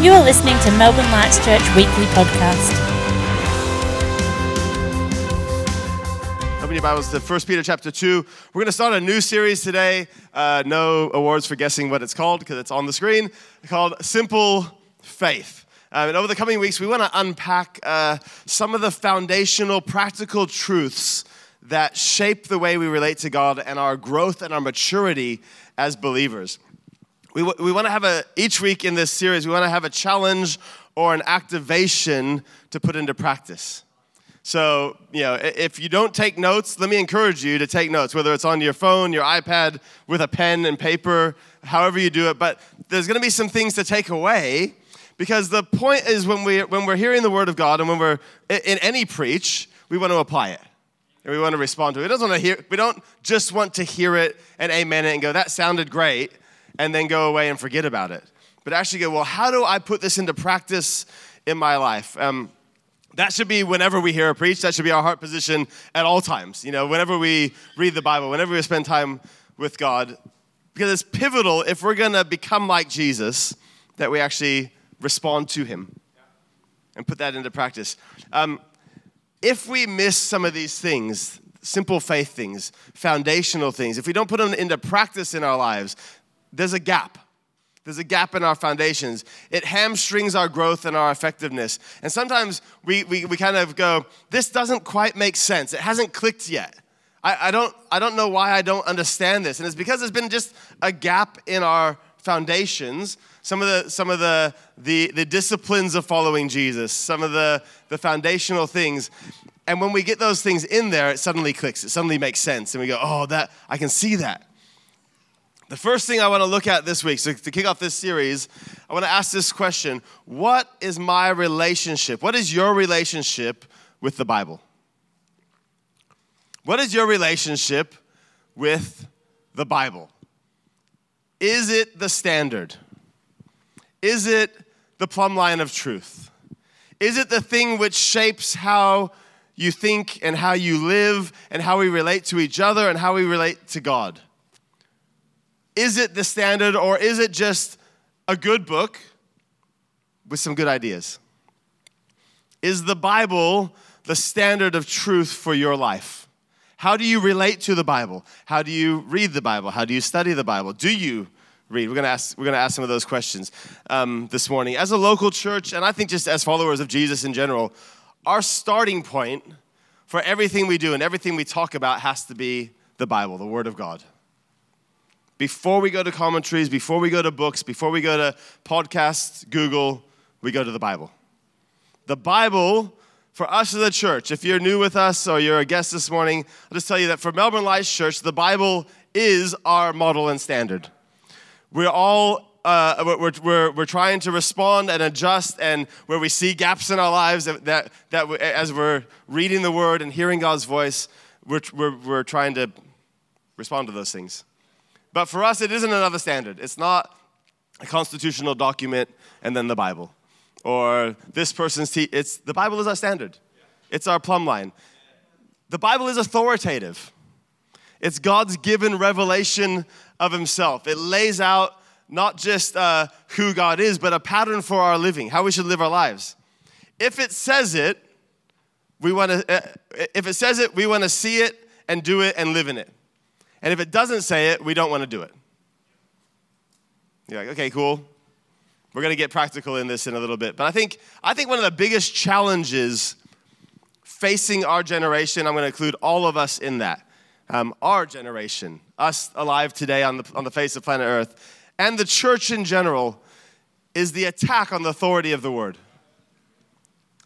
You are listening to Melbourne Lights Church Weekly Podcast. Open your Bibles to 1 Peter chapter 2. We're going to start a new series today. Uh, no awards for guessing what it's called because it's on the screen. called Simple Faith. Um, and over the coming weeks, we want to unpack uh, some of the foundational, practical truths that shape the way we relate to God and our growth and our maturity as believers. We, we want to have a, each week in this series, we want to have a challenge or an activation to put into practice. So, you know, if you don't take notes, let me encourage you to take notes, whether it's on your phone, your iPad, with a pen and paper, however you do it. But there's going to be some things to take away because the point is when, we, when we're hearing the Word of God and when we're in any preach, we want to apply it. And we want to respond to it. We don't, want to hear, we don't just want to hear it and amen it and go, that sounded great, and then go away and forget about it. But actually go, well, how do I put this into practice in my life? Um, that should be whenever we hear a preach, that should be our heart position at all times. You know, whenever we read the Bible, whenever we spend time with God, because it's pivotal if we're going to become like Jesus that we actually respond to Him and put that into practice. Um, if we miss some of these things, simple faith things, foundational things, if we don't put them into practice in our lives, there's a gap. There's a gap in our foundations. It hamstrings our growth and our effectiveness. And sometimes we, we, we kind of go, this doesn't quite make sense. It hasn't clicked yet. I, I, don't, I don't know why I don't understand this. And it's because there's been just a gap in our foundations, some of the, some of the, the, the disciplines of following Jesus, some of the, the foundational things. And when we get those things in there, it suddenly clicks. It suddenly makes sense. And we go, oh, that, I can see that. The first thing I want to look at this week, so to kick off this series, I want to ask this question What is my relationship? What is your relationship with the Bible? What is your relationship with the Bible? Is it the standard? Is it the plumb line of truth? Is it the thing which shapes how you think and how you live and how we relate to each other and how we relate to God? Is it the standard or is it just a good book with some good ideas? Is the Bible the standard of truth for your life? How do you relate to the Bible? How do you read the Bible? How do you study the Bible? Do you read? We're going to ask, we're to ask some of those questions um, this morning. As a local church, and I think just as followers of Jesus in general, our starting point for everything we do and everything we talk about has to be the Bible, the Word of God before we go to commentaries, before we go to books, before we go to podcasts, Google, we go to the Bible. The Bible, for us as a church, if you're new with us or you're a guest this morning, I'll just tell you that for Melbourne Lights Church, the Bible is our model and standard. We're all uh, we're, we're, we're trying to respond and adjust, and where we see gaps in our lives, that, that as we're reading the Word and hearing God's voice, we're, we're, we're trying to respond to those things. But for us, it isn't another standard. It's not a constitutional document and then the Bible. Or this person's, te- it's, the Bible is our standard. It's our plumb line. The Bible is authoritative. It's God's given revelation of Himself. It lays out not just uh, who God is, but a pattern for our living, how we should live our lives. If it says it, we want to. Uh, if it says it, we want to see it and do it and live in it. And if it doesn't say it, we don't want to do it. You're like, okay, cool. We're going to get practical in this in a little bit. But I think, I think one of the biggest challenges facing our generation, I'm going to include all of us in that, um, our generation, us alive today on the, on the face of planet Earth, and the church in general, is the attack on the authority of the Word.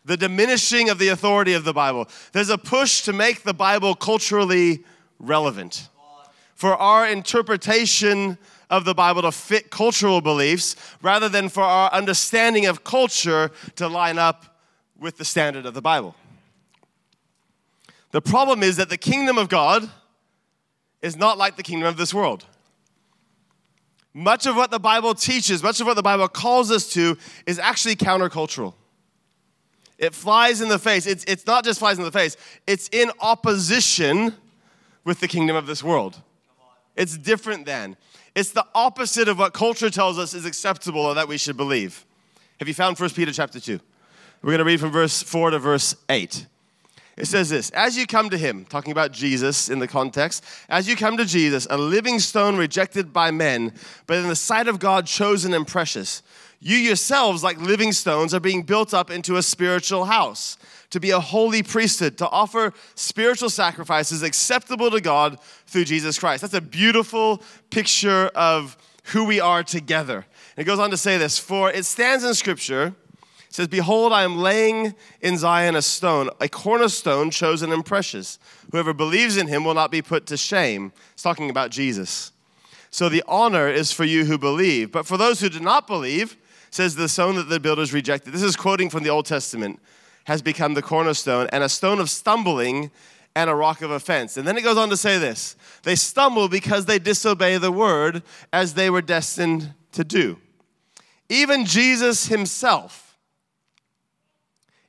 The diminishing of the authority of the Bible. There's a push to make the Bible culturally relevant for our interpretation of the Bible to fit cultural beliefs rather than for our understanding of culture to line up with the standard of the Bible. The problem is that the kingdom of God is not like the kingdom of this world. Much of what the Bible teaches, much of what the Bible calls us to, is actually countercultural. It flies in the face. It's, it's not just flies in the face, it's in opposition with the kingdom of this world. It's different than. It's the opposite of what culture tells us is acceptable or that we should believe. Have you found 1 Peter chapter 2? We're going to read from verse 4 to verse 8. It says this As you come to him, talking about Jesus in the context, as you come to Jesus, a living stone rejected by men, but in the sight of God chosen and precious, you yourselves, like living stones, are being built up into a spiritual house, to be a holy priesthood, to offer spiritual sacrifices acceptable to God through Jesus Christ. That's a beautiful picture of who we are together. And it goes on to say this For it stands in Scripture it says, Behold, I am laying in Zion a stone, a cornerstone chosen and precious. Whoever believes in him will not be put to shame. It's talking about Jesus. So the honor is for you who believe. But for those who do not believe, says the stone that the builders rejected. This is quoting from the Old Testament, has become the cornerstone and a stone of stumbling and a rock of offense. And then it goes on to say this they stumble because they disobey the word as they were destined to do. Even Jesus himself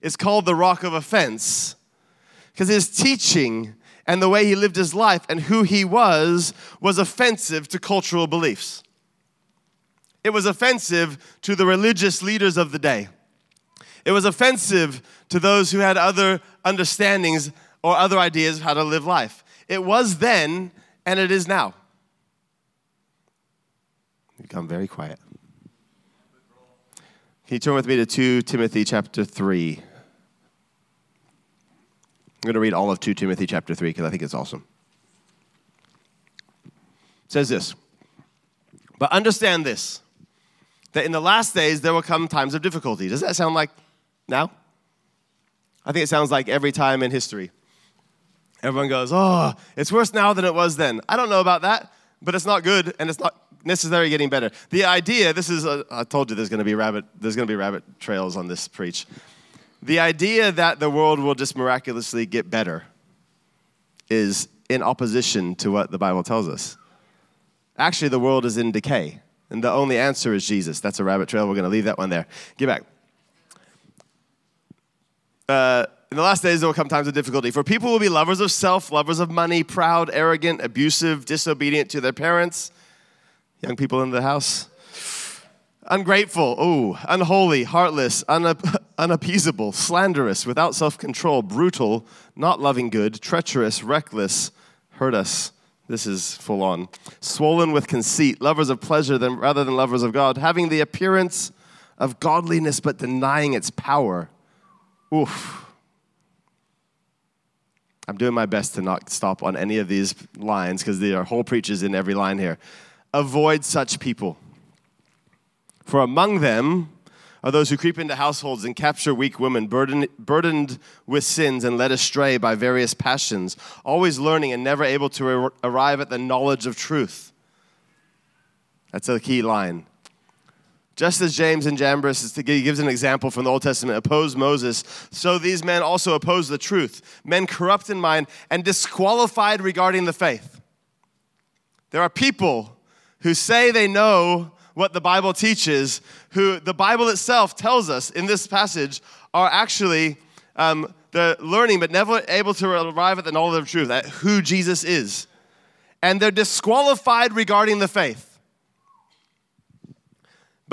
is called the rock of offense because his teaching and the way he lived his life and who he was was offensive to cultural beliefs. It was offensive to the religious leaders of the day. It was offensive to those who had other understandings or other ideas of how to live life. It was then and it is now. You become very quiet. Can you turn with me to 2 Timothy chapter 3? I'm going to read all of 2 Timothy chapter 3 because I think it's awesome. It says this But understand this, that in the last days there will come times of difficulty. Does that sound like now? I think it sounds like every time in history. Everyone goes, Oh, it's worse now than it was then. I don't know about that, but it's not good and it's not necessarily getting better. The idea, this is, a, I told you there's to be rabbit, there's going to be rabbit trails on this preach. The idea that the world will just miraculously get better is in opposition to what the Bible tells us. Actually, the world is in decay, and the only answer is Jesus. That's a rabbit trail. We're going to leave that one there. Get back. Uh, in the last days, there will come times of difficulty. For people will be lovers of self, lovers of money, proud, arrogant, abusive, disobedient to their parents. Young people in the house ungrateful, oh, unholy, heartless, unappeasable, slanderous, without self control, brutal, not loving good, treacherous, reckless, hurt us. This is full on. Swollen with conceit, lovers of pleasure than, rather than lovers of God, having the appearance of godliness but denying its power. Oof. I'm doing my best to not stop on any of these lines because there are whole preachers in every line here. Avoid such people for among them are those who creep into households and capture weak women, burdened, burdened with sins and led astray by various passions, always learning and never able to ar- arrive at the knowledge of truth. That's a key line. Just as Jannes and Jambres he gives an example from the Old Testament, opposed Moses, so these men also oppose the truth. Men corrupt in mind and disqualified regarding the faith. There are people who say they know what the Bible teaches, who the Bible itself tells us in this passage are actually um, the learning but never able to arrive at the knowledge of truth, at who Jesus is. And they're disqualified regarding the faith.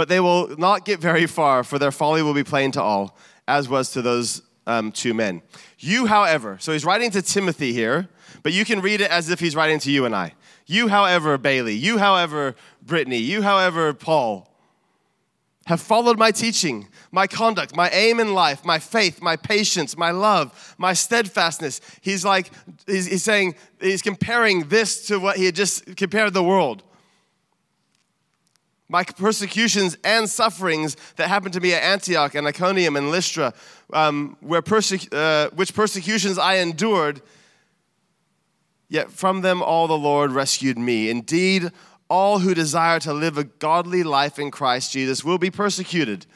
But they will not get very far, for their folly will be plain to all, as was to those um, two men. You, however, so he's writing to Timothy here, but you can read it as if he's writing to you and I. You, however, Bailey, you, however, Brittany, you, however, Paul, have followed my teaching, my conduct, my aim in life, my faith, my patience, my love, my steadfastness. He's like, he's, he's saying, he's comparing this to what he had just compared the world. My persecutions and sufferings that happened to me at Antioch and Iconium and Lystra, um, where uh, which persecutions I endured Yet from them all the Lord rescued me. Indeed, all who desire to live a godly life in Christ Jesus will be persecuted,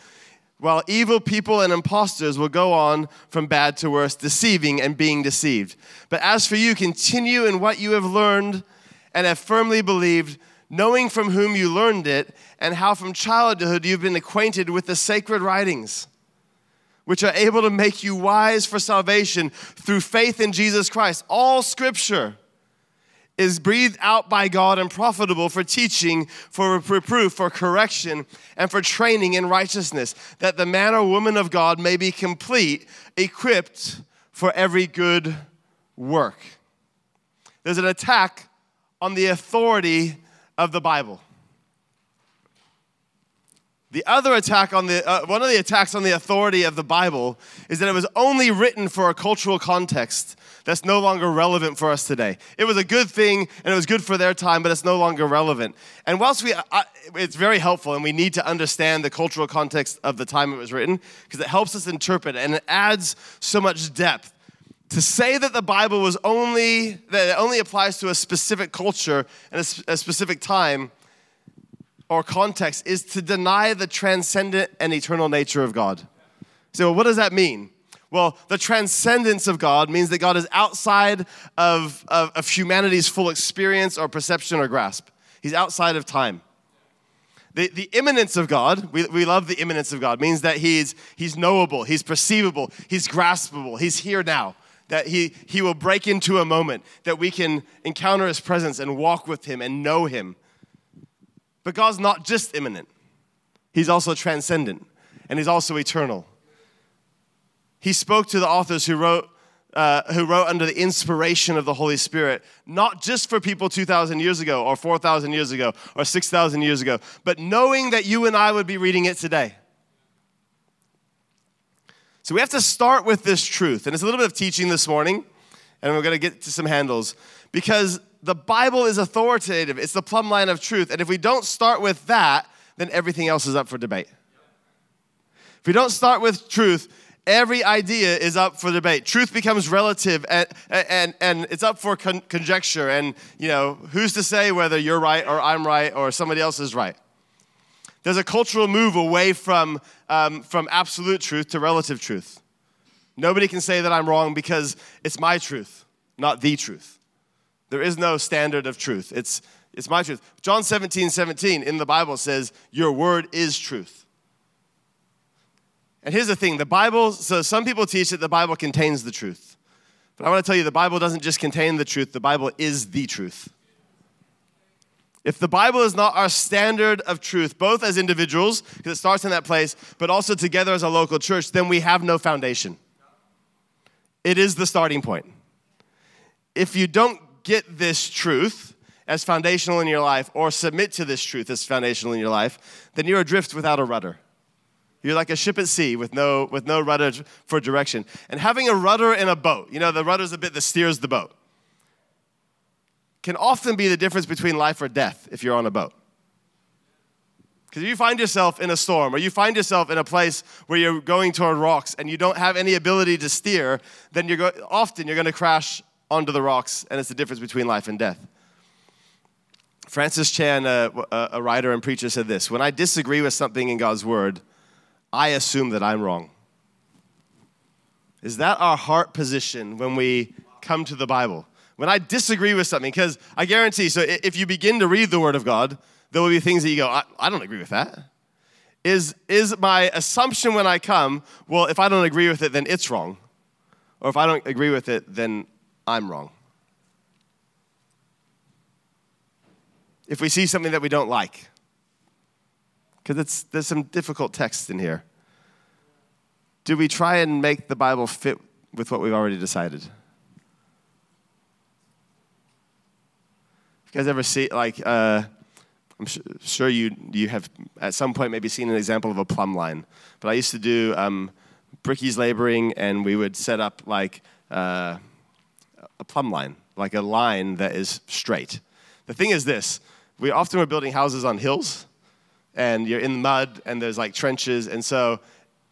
while evil people and impostors will go on from bad to worse, deceiving and being deceived. But as for you, continue in what you have learned and have firmly believed, knowing from whom you learned it, and how from childhood you've been acquainted with the sacred writings which are able to make you wise for salvation through faith in Jesus Christ. All scripture is breathed out by God and profitable for teaching, for reproof, for correction, and for training in righteousness, that the man or woman of God may be complete, equipped for every good work. There's an attack on the authority of the Bible. The other attack on the, uh, one of the attacks on the authority of the Bible is that it was only written for a cultural context that's no longer relevant for us today. It was a good thing and it was good for their time, but it's no longer relevant. And whilst we, I, it's very helpful and we need to understand the cultural context of the time it was written because it helps us interpret and it adds so much depth. To say that the Bible was only, that it only applies to a specific culture and a, a specific time or context is to deny the transcendent and eternal nature of God. So, what does that mean? Well, the transcendence of God means that God is outside of, of, of, humanity's full experience or perception or grasp. He's outside of time. The, the immanence of God, we, we love the immanence of God, means that he's, he's knowable, he's perceivable, he's graspable, he's here now. That he, he will break into a moment, that we can encounter his presence and walk with him and know him. But God's not just immanent, he's also transcendent and he's also eternal he spoke to the authors who wrote, uh, who wrote under the inspiration of the Holy Spirit, not just for people 2,000 years ago, or 4,000 years ago, or 6,000 years ago, but knowing that you and I would be reading it today. So we have to start with this truth. And it's a little bit of teaching this morning, and we're going to get to some handles, because the Bible is authoritative, it's the plumb line of truth. And if we don't start with that, then everything else is up for debate. If we don't start with truth, every idea is up for debate. Truth becomes relative and, and, and it's up for con- conjecture. And, you know, who's to say whether you're right or I'm right or somebody else is right? There's a cultural move away from, um, from absolute truth to relative truth. Nobody can say that I'm wrong because it's my truth, not the truth. There is no standard of truth. It's, it's my truth. John 17, 17 in the Bible says, Your word is truth. And here's the thing the Bible, so some people teach that the Bible contains the truth. But I want to tell you, the Bible doesn't just contain the truth, the Bible is the truth. If the Bible is not our standard of truth, both as individuals, because it starts in that place, but also together as a local church, then we have no foundation. It is the starting point. If you don't get this truth as foundational in your life, or submit to this truth as foundational in your life, then you're adrift without a rudder. You're like a ship at sea with no, with no rudder for direction. And having a rudder in a boat, you know, the rudder's a bit that steers the boat, can often be the difference between life or death if you're on a boat. Because if you find yourself in a storm or you find yourself in a place where you're going toward rocks and you don't have any ability to steer, then you're go- often you're going to crash onto the rocks, and it's the difference between life and death. Francis Chan, a, a writer and preacher, said this When I disagree with something in God's word, I assume that I'm wrong. Is that our heart position when we come to the Bible? When I disagree with something, because I guarantee, so if you begin to read the Word of God, there will be things that you go, I, I don't agree with that. Is, is my assumption when I come, well, if I don't agree with it, then it's wrong. Or if I don't agree with it, then I'm wrong. If we see something that we don't like, because there's some difficult texts in here. Do we try and make the Bible fit with what we've already decided? You guys ever see, like, uh, I'm sure you, you have at some point maybe seen an example of a plumb line. But I used to do um, brickies laboring, and we would set up like uh, a plumb line, like a line that is straight. The thing is this we often were building houses on hills and you're in the mud and there's like trenches. And so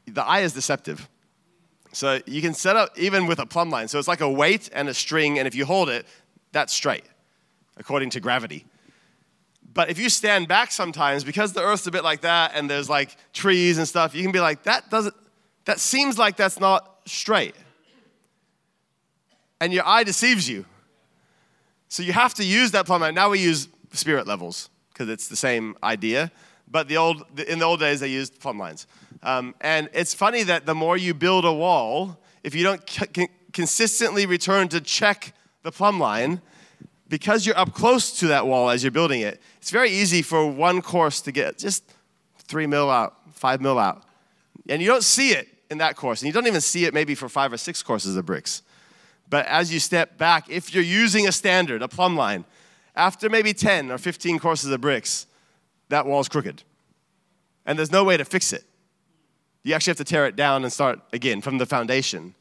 the eye is deceptive. So you can set up even with a plumb line. So it's like a weight and a string, and if you hold it, that's straight, according to gravity. But if you stand back sometimes, because the earth's a bit like that and there's like trees and stuff, you can be like, that doesn't, that seems like that's not straight. And your eye deceives you. So you have to use that plumb line. Now we use spirit levels because it's the same idea but the old, in the old days they used plumb lines. Um, and it's funny that the more you build a wall, if you don't c- consistently return to check the plumb line, because you're up close to that wall as you're building it, it's very easy for one course to get just three mil out, five mil out. And you don't see it in that course. And you don't even see it maybe for five or six courses of bricks. But as you step back, if you're using a standard, a plumb line, after maybe 10 or 15 courses of bricks, that wall's crooked. And there's no way to fix it. You actually have to tear it down and start again from the foundation.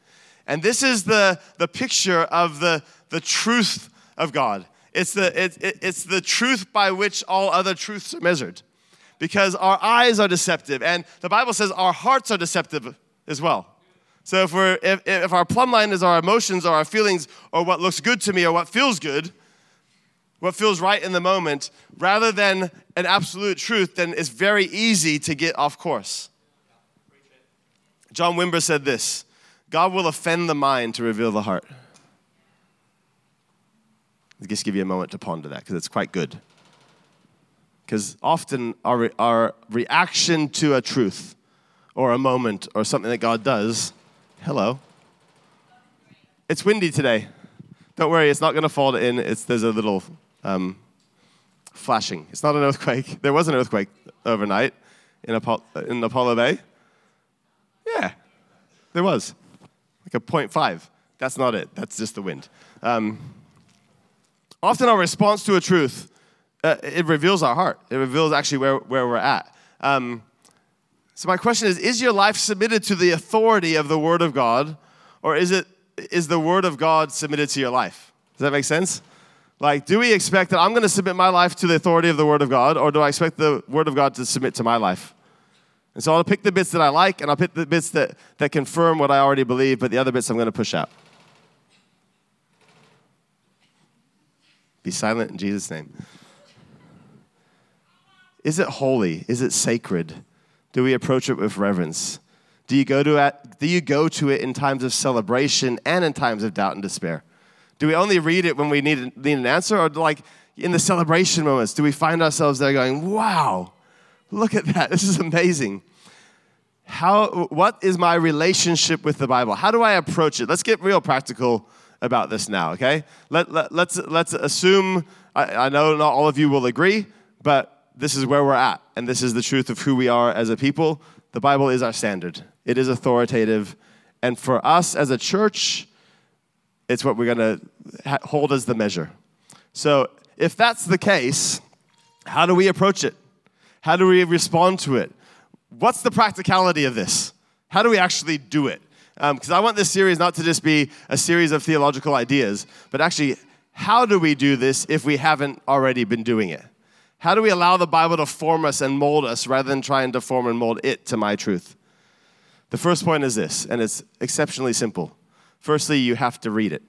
And this is the, the picture of the, the truth of God. It's the, it, it, it's the truth by which all other truths are measured. Because our eyes are deceptive, and the Bible says our hearts are deceptive as well. So if, we're, if, if our plumb line is our emotions or our feelings or what looks good to me or what feels good, what feels right in the moment, rather than an absolute truth, then it's very easy to get off course. John Wimber said this God will offend the mind to reveal the heart. Just give you a moment to ponder that because it's quite good. Because often our, re- our reaction to a truth or a moment or something that God does, hello, it's windy today. Don't worry, it's not going to fall in. It's, there's a little um, flashing. It's not an earthquake. There was an earthquake overnight in, Apollo, in Apollo Bay. Yeah, there was. Like a 0.5. That's not it. That's just the wind. Um, often our response to a truth, uh, it reveals our heart. It reveals actually where, where we're at. Um, so my question is, is your life submitted to the authority of the Word of God, or is, it, is the Word of God submitted to your life? Does that make sense? Like, do we expect that I'm going to submit my life to the authority of the Word of God, or do I expect the Word of God to submit to my life? And so I'll pick the bits that I like, and I'll pick the bits that, that confirm what I already believe, but the other bits I'm going to push out. Be silent in Jesus' name. Is it holy? Is it sacred? Do we approach it with reverence? Do you go to it, do you go to it in times of celebration and in times of doubt and despair? Do we only read it when we need, need an answer, or like in the celebration moments, do we find ourselves there going, wow, look at that, this is amazing? How, what is my relationship with the Bible? How do I approach it? Let's get real practical about this now, okay? Let, let, let's, let's assume, I, I know not all of you will agree, but this is where we're at, and this is the truth of who we are as a people. The Bible is our standard, it is authoritative. And for us as a church, it's what we're going to hold as the measure. So, if that's the case, how do we approach it? How do we respond to it? What's the practicality of this? How do we actually do it? Because um, I want this series not to just be a series of theological ideas, but actually, how do we do this if we haven't already been doing it? How do we allow the Bible to form us and mold us rather than trying to form and mold it to my truth? The first point is this, and it's exceptionally simple. Firstly, you have to read it.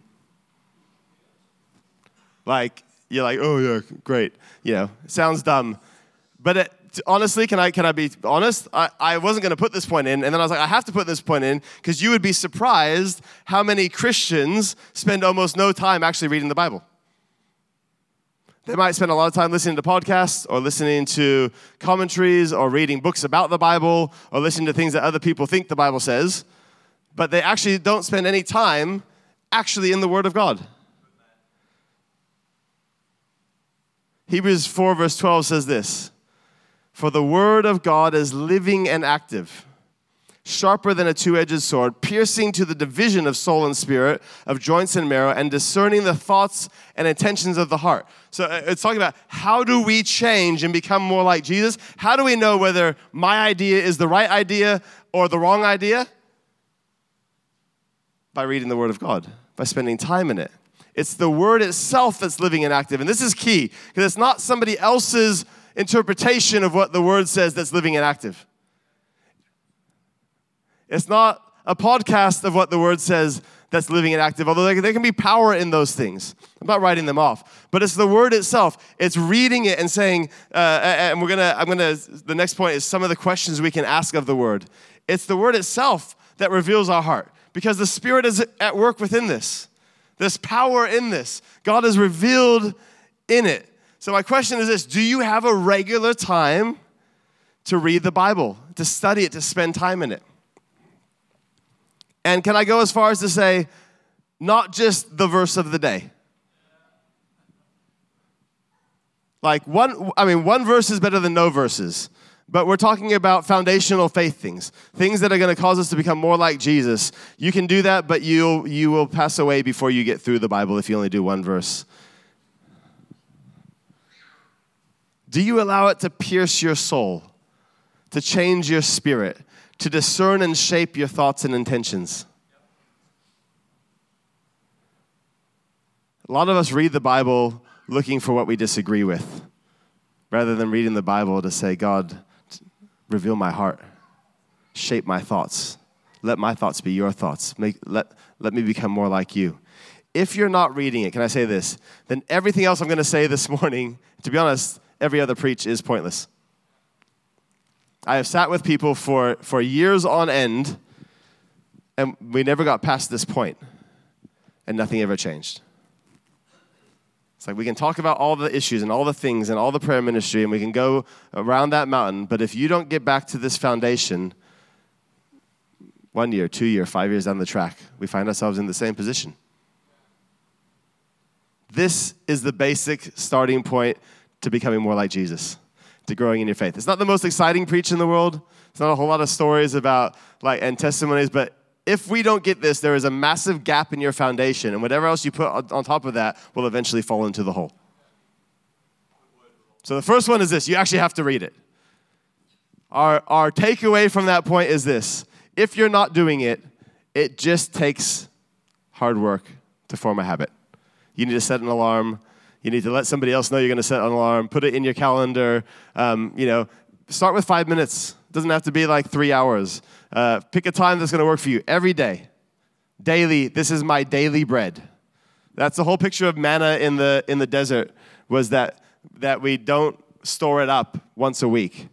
Like, you're like, oh, yeah, great. You know, sounds dumb. But it, honestly, can I, can I be honest? I, I wasn't going to put this point in, and then I was like, I have to put this point in because you would be surprised how many Christians spend almost no time actually reading the Bible. They might spend a lot of time listening to podcasts or listening to commentaries or reading books about the Bible or listening to things that other people think the Bible says, but they actually don't spend any time actually in the Word of God. Hebrews 4, verse 12 says this For the word of God is living and active, sharper than a two edged sword, piercing to the division of soul and spirit, of joints and marrow, and discerning the thoughts and intentions of the heart. So uh, it's talking about how do we change and become more like Jesus? How do we know whether my idea is the right idea or the wrong idea? By reading the Word of God, by spending time in it. It's the word itself that's living and active. And this is key because it's not somebody else's interpretation of what the word says that's living and active. It's not a podcast of what the word says that's living and active, although there can be power in those things. I'm not writing them off, but it's the word itself. It's reading it and saying, uh, and we're gonna, I'm gonna, the next point is some of the questions we can ask of the word. It's the word itself that reveals our heart because the Spirit is at work within this. There's power in this. God is revealed in it. So, my question is this Do you have a regular time to read the Bible, to study it, to spend time in it? And can I go as far as to say, not just the verse of the day? Like one, I mean, one verse is better than no verses. But we're talking about foundational faith things, things that are going to cause us to become more like Jesus. You can do that, but you'll, you will pass away before you get through the Bible if you only do one verse. Do you allow it to pierce your soul, to change your spirit, to discern and shape your thoughts and intentions? A lot of us read the Bible looking for what we disagree with, rather than reading the Bible to say, God, reveal my heart, shape my thoughts. Let my thoughts be your thoughts. Make, let, let me become more like you. If you're not reading it, can I say this? Then everything else I'm going to say this morning, to be honest, every other preach is pointless. I have sat with people for, for years on end, and we never got past this point, and nothing ever changed. It's like we can talk about all the issues and all the things and all the prayer ministry, and we can go around that mountain. But if you don't get back to this foundation, one year, two year, five years down the track, we find ourselves in the same position. This is the basic starting point to becoming more like Jesus, to growing in your faith. It's not the most exciting preach in the world. It's not a whole lot of stories about like and testimonies, but if we don't get this, there is a massive gap in your foundation, and whatever else you put on top of that will eventually fall into the hole. So the first one is this you actually have to read it. Our, our takeaway from that point is this if you're not doing it, it just takes hard work to form a habit. You need to set an alarm. You need to let somebody else know you're going to set an alarm. Put it in your calendar. Um, you know, start with five minutes. Doesn't have to be like three hours. Uh, pick a time that's going to work for you every day. Daily, this is my daily bread. That's the whole picture of manna in the, in the desert was that, that we don't store it up once a week,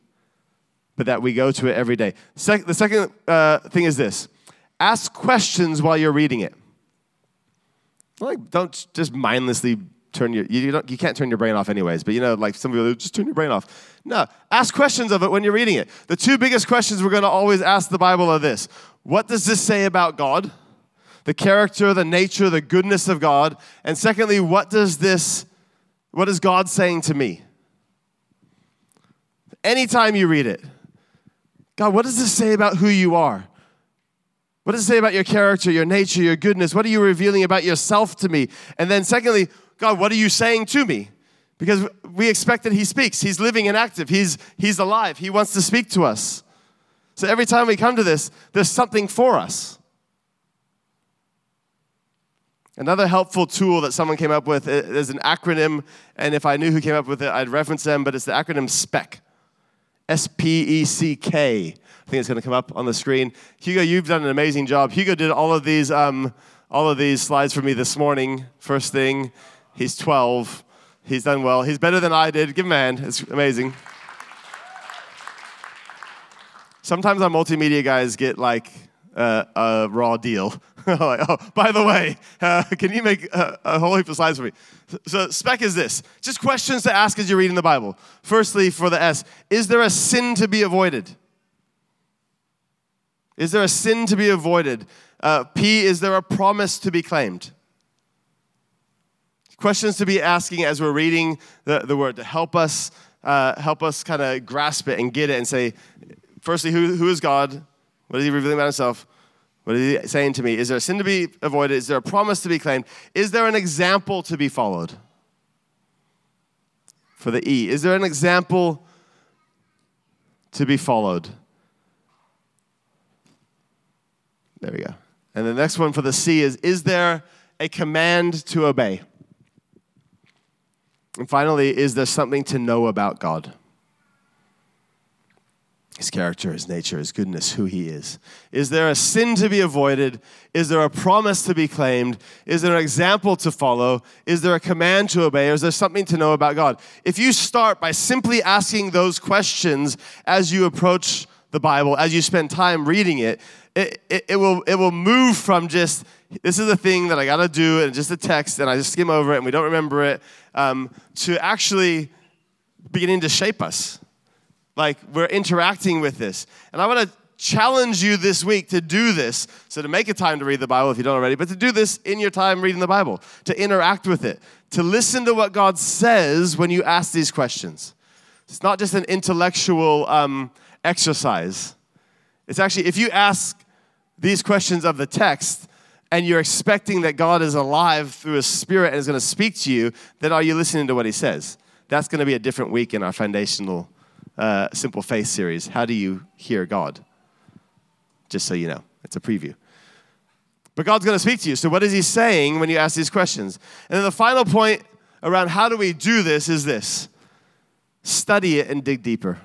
but that we go to it every day. The second uh, thing is this ask questions while you're reading it. Like, don't just mindlessly turn your you, don't, you can't turn your brain off anyways but you know like some people just turn your brain off. No ask questions of it when you're reading it. The two biggest questions we're going to always ask the bible are this. What does this say about god? The character the nature the goodness of god? And secondly what does this what is god saying to me? Anytime you read it god what does this say about who you are? What does it say about your character, your nature, your goodness? What are you revealing about yourself to me? And then, secondly, God, what are you saying to me? Because we expect that He speaks. He's living and active, He's, he's alive. He wants to speak to us. So every time we come to this, there's something for us. Another helpful tool that someone came up with is an acronym, and if I knew who came up with it, I'd reference them, but it's the acronym SPECK. S P E C K. I think it's going to come up on the screen. Hugo, you've done an amazing job. Hugo did all of these, um, all of these slides for me this morning. First thing, He's 12. He's done well. He's better than I did. Give him a hand. It's amazing. Sometimes our multimedia guys get like uh, a raw deal. like, oh, by the way, uh, can you make a, a, whole heap of slides for me? So, SPECK is this just questions to ask as you're reading the Bible. Firstly, for the S, is there a sin to be avoided? Is there a sin to be avoided? Uh, P, is there a promise to be claimed? Questions to be asking as we're reading the, the word to help us uh, help us kind of grasp it and get it and say firstly who, who is god? What is he revealing about himself? What is he saying to me? Is there a sin to be avoided? Is there a promise to be claimed? Is there an example to be followed? For the e is there an example to be followed? There we go. And the next one for the c is is there a command to obey and finally, is there something to know about God? His character, his nature, his goodness, who he is. Is there a sin to be avoided? Is there a promise to be claimed? Is there an example to follow? Is there a command to obey? Or is there something to know about God? If you start by simply asking those questions as you approach the Bible, as you spend time reading it, it, it, it will, it will move from just this is a thing that I got to do, and just a text, and I just skim over it, and we don't remember it, um, to actually beginning to shape us. Like we're interacting with this. And I want to challenge you this week to do this. So, to make a time to read the Bible if you don't already, but to do this in your time reading the Bible, to interact with it, to listen to what God says when you ask these questions. It's not just an intellectual um, exercise. It's actually, if you ask these questions of the text, and you're expecting that God is alive through His Spirit and is going to speak to you, then are you listening to what He says? That's going to be a different week in our foundational uh, Simple Faith series. How do you hear God? Just so you know, it's a preview. But God's going to speak to you. So, what is He saying when you ask these questions? And then the final point around how do we do this is this study it and dig deeper.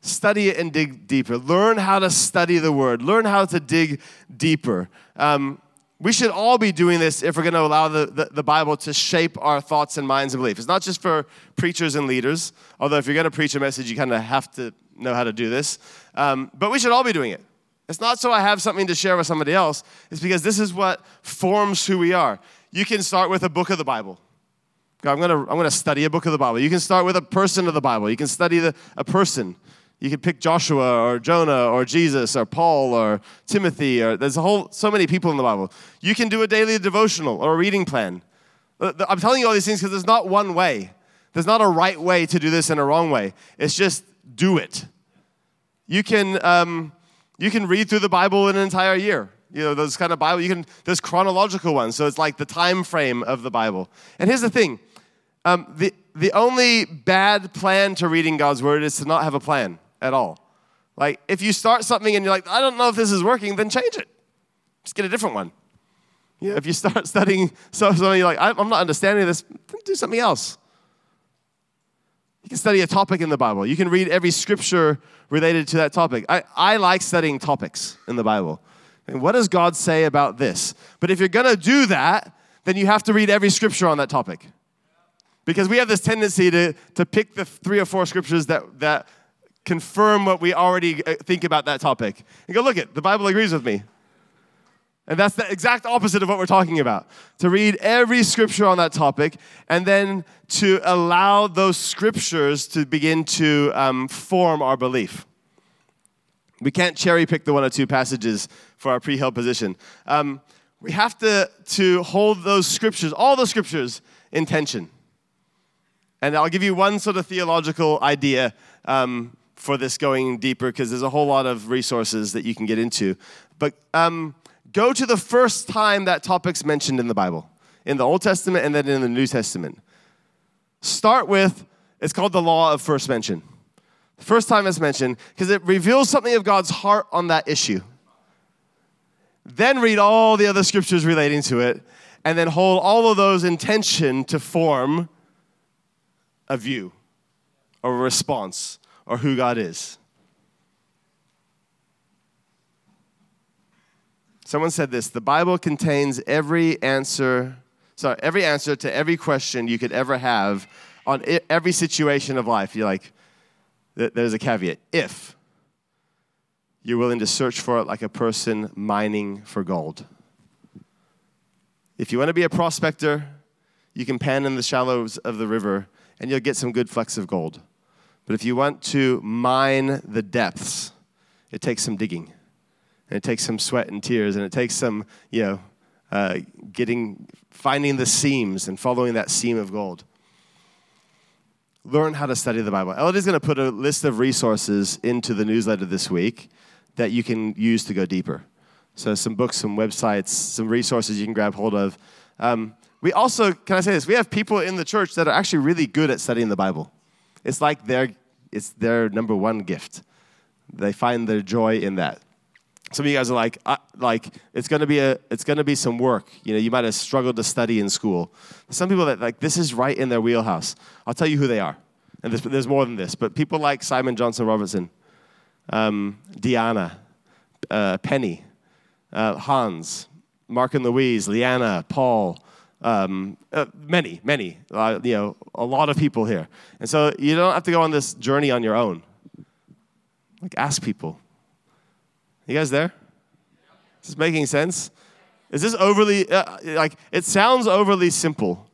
Study it and dig deeper. Learn how to study the word. Learn how to dig deeper. Um, we should all be doing this if we're going to allow the, the, the, Bible to shape our thoughts and minds and beliefs. It's not just for preachers and leaders, although if you're going to preach a message, you kind of have to know how to do this. Um, but we should all be doing it. It's not so I have something to share with somebody else, it's because this is what forms who we are. You can start with a book of the Bible. I'm going to I'm going to study a book of the Bible. You can start with a person of the Bible. You can study the, a person. You could pick Joshua or Jonah or Jesus or Paul or Timothy or there's a whole so many people in the Bible. You can do a daily devotional or a reading plan. I'm telling you all these things because there's not one way. There's not a right way to do this and a wrong way. It's just do it. You can um, you can read through the Bible in an entire year. You know those kind of Bible. You can there's chronological ones, so it's like the time frame of the Bible. And here's the thing: um, the the only bad plan to reading God's word is to not have a plan at all. Like, if you start something and you're like, I don't know if this is working, then change it. Just get a different one. Yeah, if you start studying something, you're like, I'm not understanding this, do something else. You can study a topic in the Bible. You can read every scripture related to that topic. I, I like studying topics in the Bible. And what does God say about this? But if you're going to do that, then you have to read every scripture on that topic. Because we have this tendency to, to pick the three or four scriptures that, that confirm what we already uh, think about that topic. And go, look it, the Bible agrees with me. And that's the exact opposite of what we're talking about. To read every scripture on that topic and then to allow those scriptures to begin to um, form our belief. We can't cherry pick the one or two passages for our pre held position. Um, we have to, to hold those scriptures, all those scriptures, in tension. And I'll give you one sort of theological idea um, for this going deeper because there's a whole lot of resources that you can get into. But um, go to the first time that topic's mentioned in the Bible, in the Old Testament and then in the New Testament. Start with, it's called the law of first mention. First time it's mentioned because it reveals something of God's heart on that issue. Then read all the other scriptures relating to it, and then hold all of those in tension to form a view or a response or who God is. Someone said this the Bible contains every answer, sorry, every answer to every question you could ever have on every situation of life. You're like, there's a caveat. If you're willing to search for it like a person mining for gold. If you want to be a prospector, you can pan in the shallows of the river and you'll get some good flecks of gold. But if you want to mine the depths, it takes some digging. And it takes some sweat and tears, and it takes some, you know, uh, getting, finding the seams and following that seam of gold. Learn how to study the Bible. Elodie's going to put a list of resources into the newsletter this week that you can use to go deeper. So, some books, some websites, some resources you can grab hold of. Um, we also, can I say this? We have people in the church that are actually really good at studying the Bible. It's like their, it's their number one gift. They find their joy in that. Some of you guys are like, uh, like it's gonna be a, it's gonna be some work. You know, you might have struggled to study in school. Some people that like this is right in their wheelhouse. I'll tell you who they are, and there's, there's more than this. But people like Simon Johnson Robertson, um, Diana, uh, Penny, uh, Hans, Mark and Louise, Leanna, Paul, um, uh, many, many, uh, you know, a lot of people here. And so you don't have to go on this journey on your own. Like, ask people. You guys there? Is this making sense? Is this overly, uh, like, it sounds overly simple.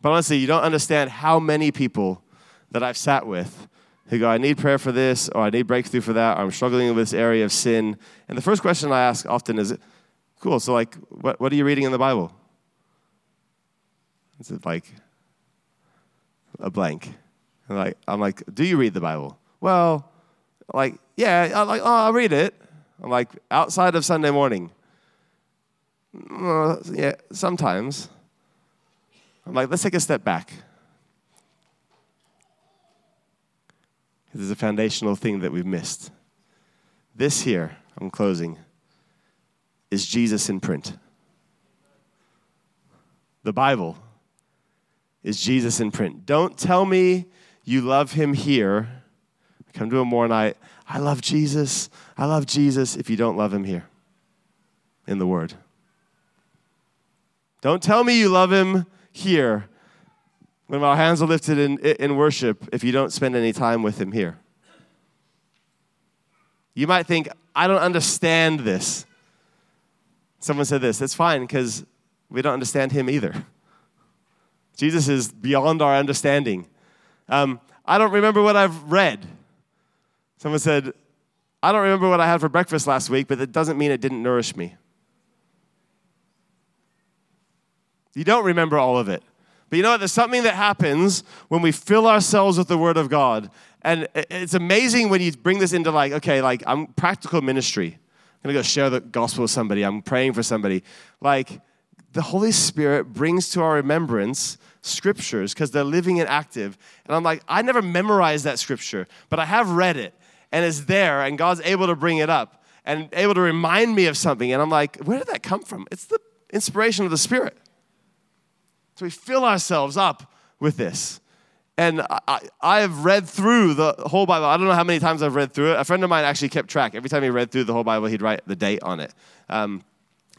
But honestly, you don't understand how many people that I've sat with who go, I need prayer for this, or I need breakthrough for that, or I'm struggling with this area of sin. And the first question I ask often is, cool, so like, what, what are you reading in the Bible? Is it like a blank? And like, I'm like, do you read the Bible? Well, like, yeah, I like, oh, I'll read it. I'm like, outside of Sunday morning. Yeah, sometimes. I'm like, let's take a step back. There's a foundational thing that we've missed. This here, I'm closing, is Jesus in print. The Bible is Jesus in print. Don't tell me you love him here. Come to a more night. I love Jesus. I love Jesus if you don't love him here in the Word. Don't tell me you love him here when our hands are lifted in, in worship if you don't spend any time with him here. You might think, I don't understand this. Someone said this. That's fine because we don't understand him either. Jesus is beyond our understanding. Um, I don't remember what I've read. Someone said, I don't remember what I had for breakfast last week, but it doesn't mean it didn't nourish me. You don't remember all of it. But you know what? There's something that happens when we fill ourselves with the Word of God. And it's amazing when you bring this into like, okay, like I'm practical ministry. I'm gonna go share the gospel with somebody. I'm praying for somebody. Like the Holy Spirit brings to our remembrance scriptures because they're living and active. And I'm like, I never memorized that scripture, but I have read it and it's there, and God's able to bring it up and able to remind me of something. And I'm like, where did that come from? It's the inspiration of the Spirit. So we fill ourselves up with this. And I, I have read through the whole Bible. I don't know how many times I've read through it. A friend of mine actually kept track. Every time he read through the whole Bible, he'd write the date on it. Um,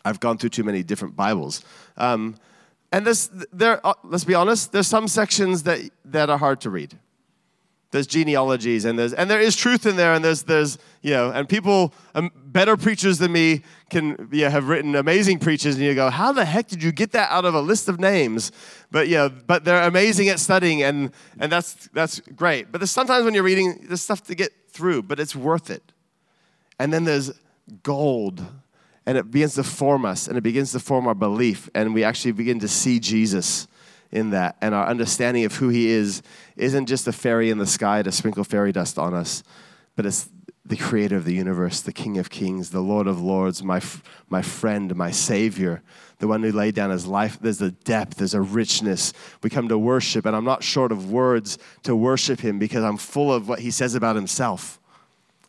I've gone through too many different Bibles. Um, and there's, there, uh, let's be honest, there's some sections that, that are hard to read. There's genealogies and there's and there is truth in there and there's there's you know and people um, better preachers than me can yeah, have written amazing preachers and you go how the heck did you get that out of a list of names? But yeah but they're amazing at studying and and that's that's great. But there's sometimes when you're reading there's stuff to get through but it's worth it. And then there's gold and it begins to form us and it begins to form our belief and we actually begin to see jesus in that. And our understanding of who He is isn't just a fairy in the sky to sprinkle fairy dust on us, but it's the creator of the universe, the King of kings, the Lord of lords, my, my friend, my Savior, the one who laid down his life. There's a depth, there's a richness. We come to worship, and I'm not short of words to worship Him because I'm full of what He says about Himself.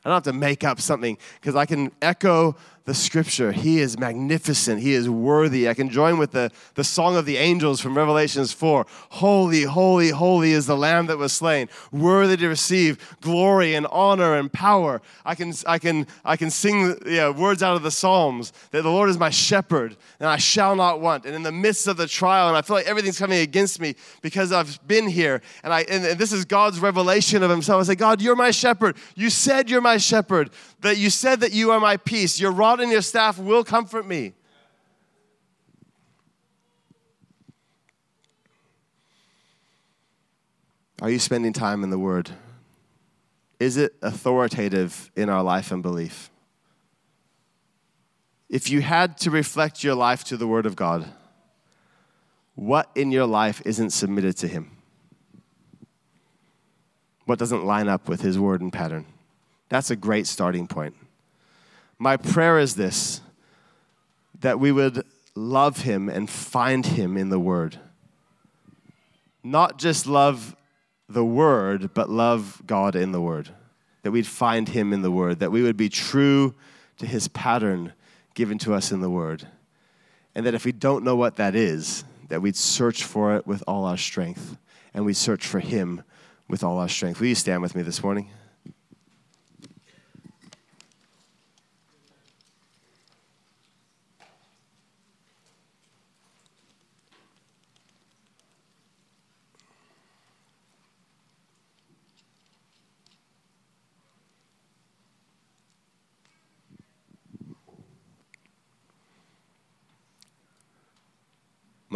I don't have to make up something because I can echo the scripture. He is magnificent. He is worthy. I can join with the, the song of the angels from Revelations 4. Holy, holy, holy is the Lamb that was slain, worthy to receive glory and honor and power. I can, I can, I can sing yeah, words out of the Psalms that the Lord is my shepherd and I shall not want. And in the midst of the trial, and I feel like everything's coming against me because I've been here, and, I, and, and this is God's revelation of Himself. I say, God, you're my shepherd. You said you're my shepherd, that you said that you are my peace. Your rod rod and your staff will comfort me. Are you spending time in the Word? Is it authoritative in our life and belief? If you had to reflect your life to the Word of God, what in your life isn't submitted to Him? What doesn't line up with His Word and pattern? That's a great starting point. My prayer is this that we would love him and find him in the word. Not just love the word, but love God in the word. That we'd find him in the word, that we would be true to his pattern given to us in the word. And that if we don't know what that is, that we'd search for it with all our strength and we'd search for him with all our strength. Will you stand with me this morning?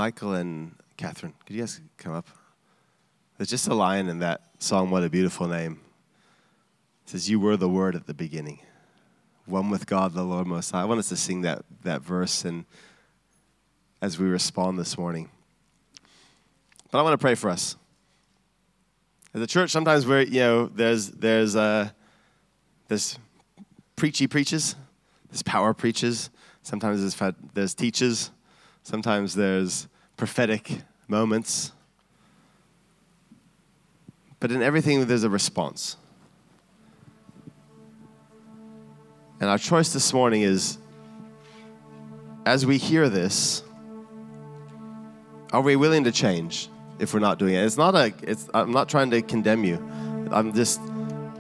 Michael and Catherine, could you guys come up? There's just a line in that song, What a Beautiful Name. It says, You were the Word at the beginning, one with God, the Lord Most High. I want us to sing that, that verse and as we respond this morning. But I want to pray for us. As a church, sometimes we're, you know, there's, there's, uh, there's preachy preaches, there's power preaches, sometimes there's, there's teaches, sometimes there's prophetic moments. But in everything, there's a response. And our choice this morning is as we hear this, are we willing to change if we're not doing it? It's not a, it's, I'm not trying to condemn you. I'm just,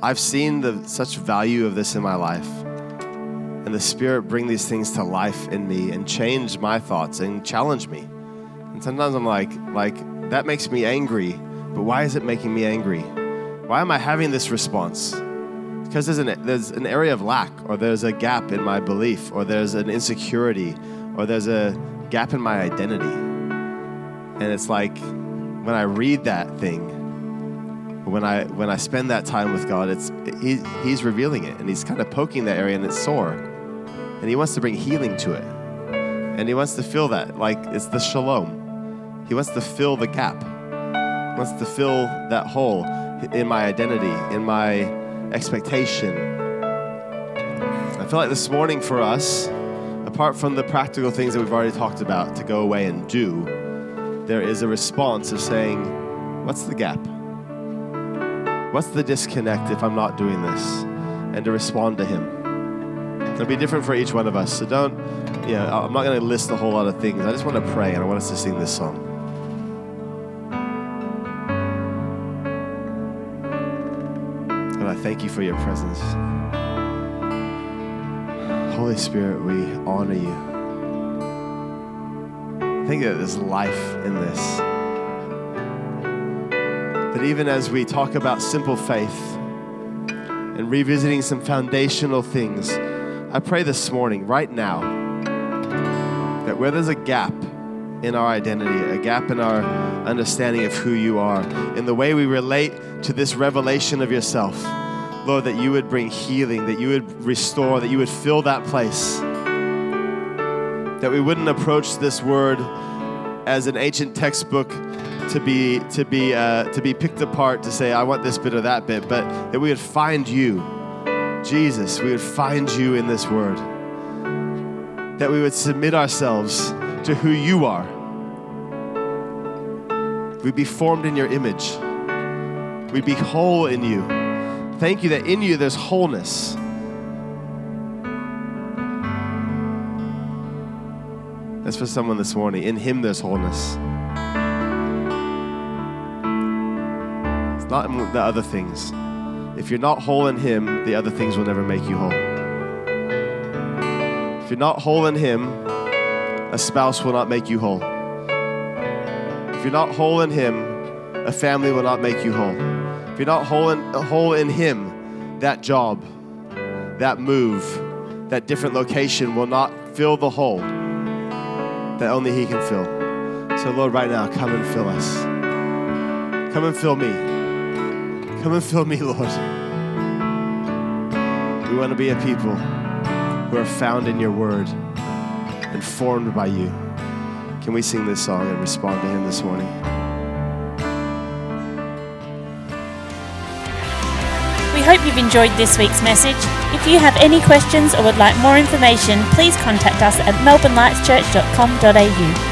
I've seen the, such value of this in my life. And the Spirit bring these things to life in me and change my thoughts and challenge me. And sometimes I'm like, like, that makes me angry, but why is it making me angry? Why am I having this response? Because there's an, there's an area of lack, or there's a gap in my belief, or there's an insecurity, or there's a gap in my identity. And it's like when I read that thing, when I when I spend that time with God, it's he, He's revealing it, and He's kind of poking that area, and it's sore, and He wants to bring healing to it, and He wants to feel that like it's the shalom. He wants to fill the gap. He wants to fill that hole in my identity, in my expectation. I feel like this morning for us, apart from the practical things that we've already talked about to go away and do, there is a response of saying, What's the gap? What's the disconnect if I'm not doing this? And to respond to Him. It'll be different for each one of us. So don't, you know, I'm not going to list a whole lot of things. I just want to pray and I want us to sing this song. Thank you for your presence. Holy Spirit, we honor you. I think that there's life in this. That even as we talk about simple faith and revisiting some foundational things, I pray this morning, right now, that where there's a gap in our identity, a gap in our understanding of who you are, in the way we relate to this revelation of yourself, Lord, that you would bring healing, that you would restore, that you would fill that place. That we wouldn't approach this word as an ancient textbook to be to be uh, to be picked apart to say I want this bit or that bit, but that we would find you, Jesus. We would find you in this word. That we would submit ourselves to who you are. We'd be formed in your image. We'd be whole in you thank you that in you there's wholeness. That's for someone this morning. In Him there's wholeness. It's not in the other things. If you're not whole in Him, the other things will never make you whole. If you're not whole in Him, a spouse will not make you whole. If you're not whole in Him, a family will not make you whole you're not whole in, whole in Him, that job, that move, that different location will not fill the hole that only He can fill. So, Lord, right now, come and fill us. Come and fill me. Come and fill me, Lord. We want to be a people who are found in your word and formed by you. Can we sing this song and respond to Him this morning? Hope you've enjoyed this week's message. If you have any questions or would like more information, please contact us at melbournelightschurch.com.au.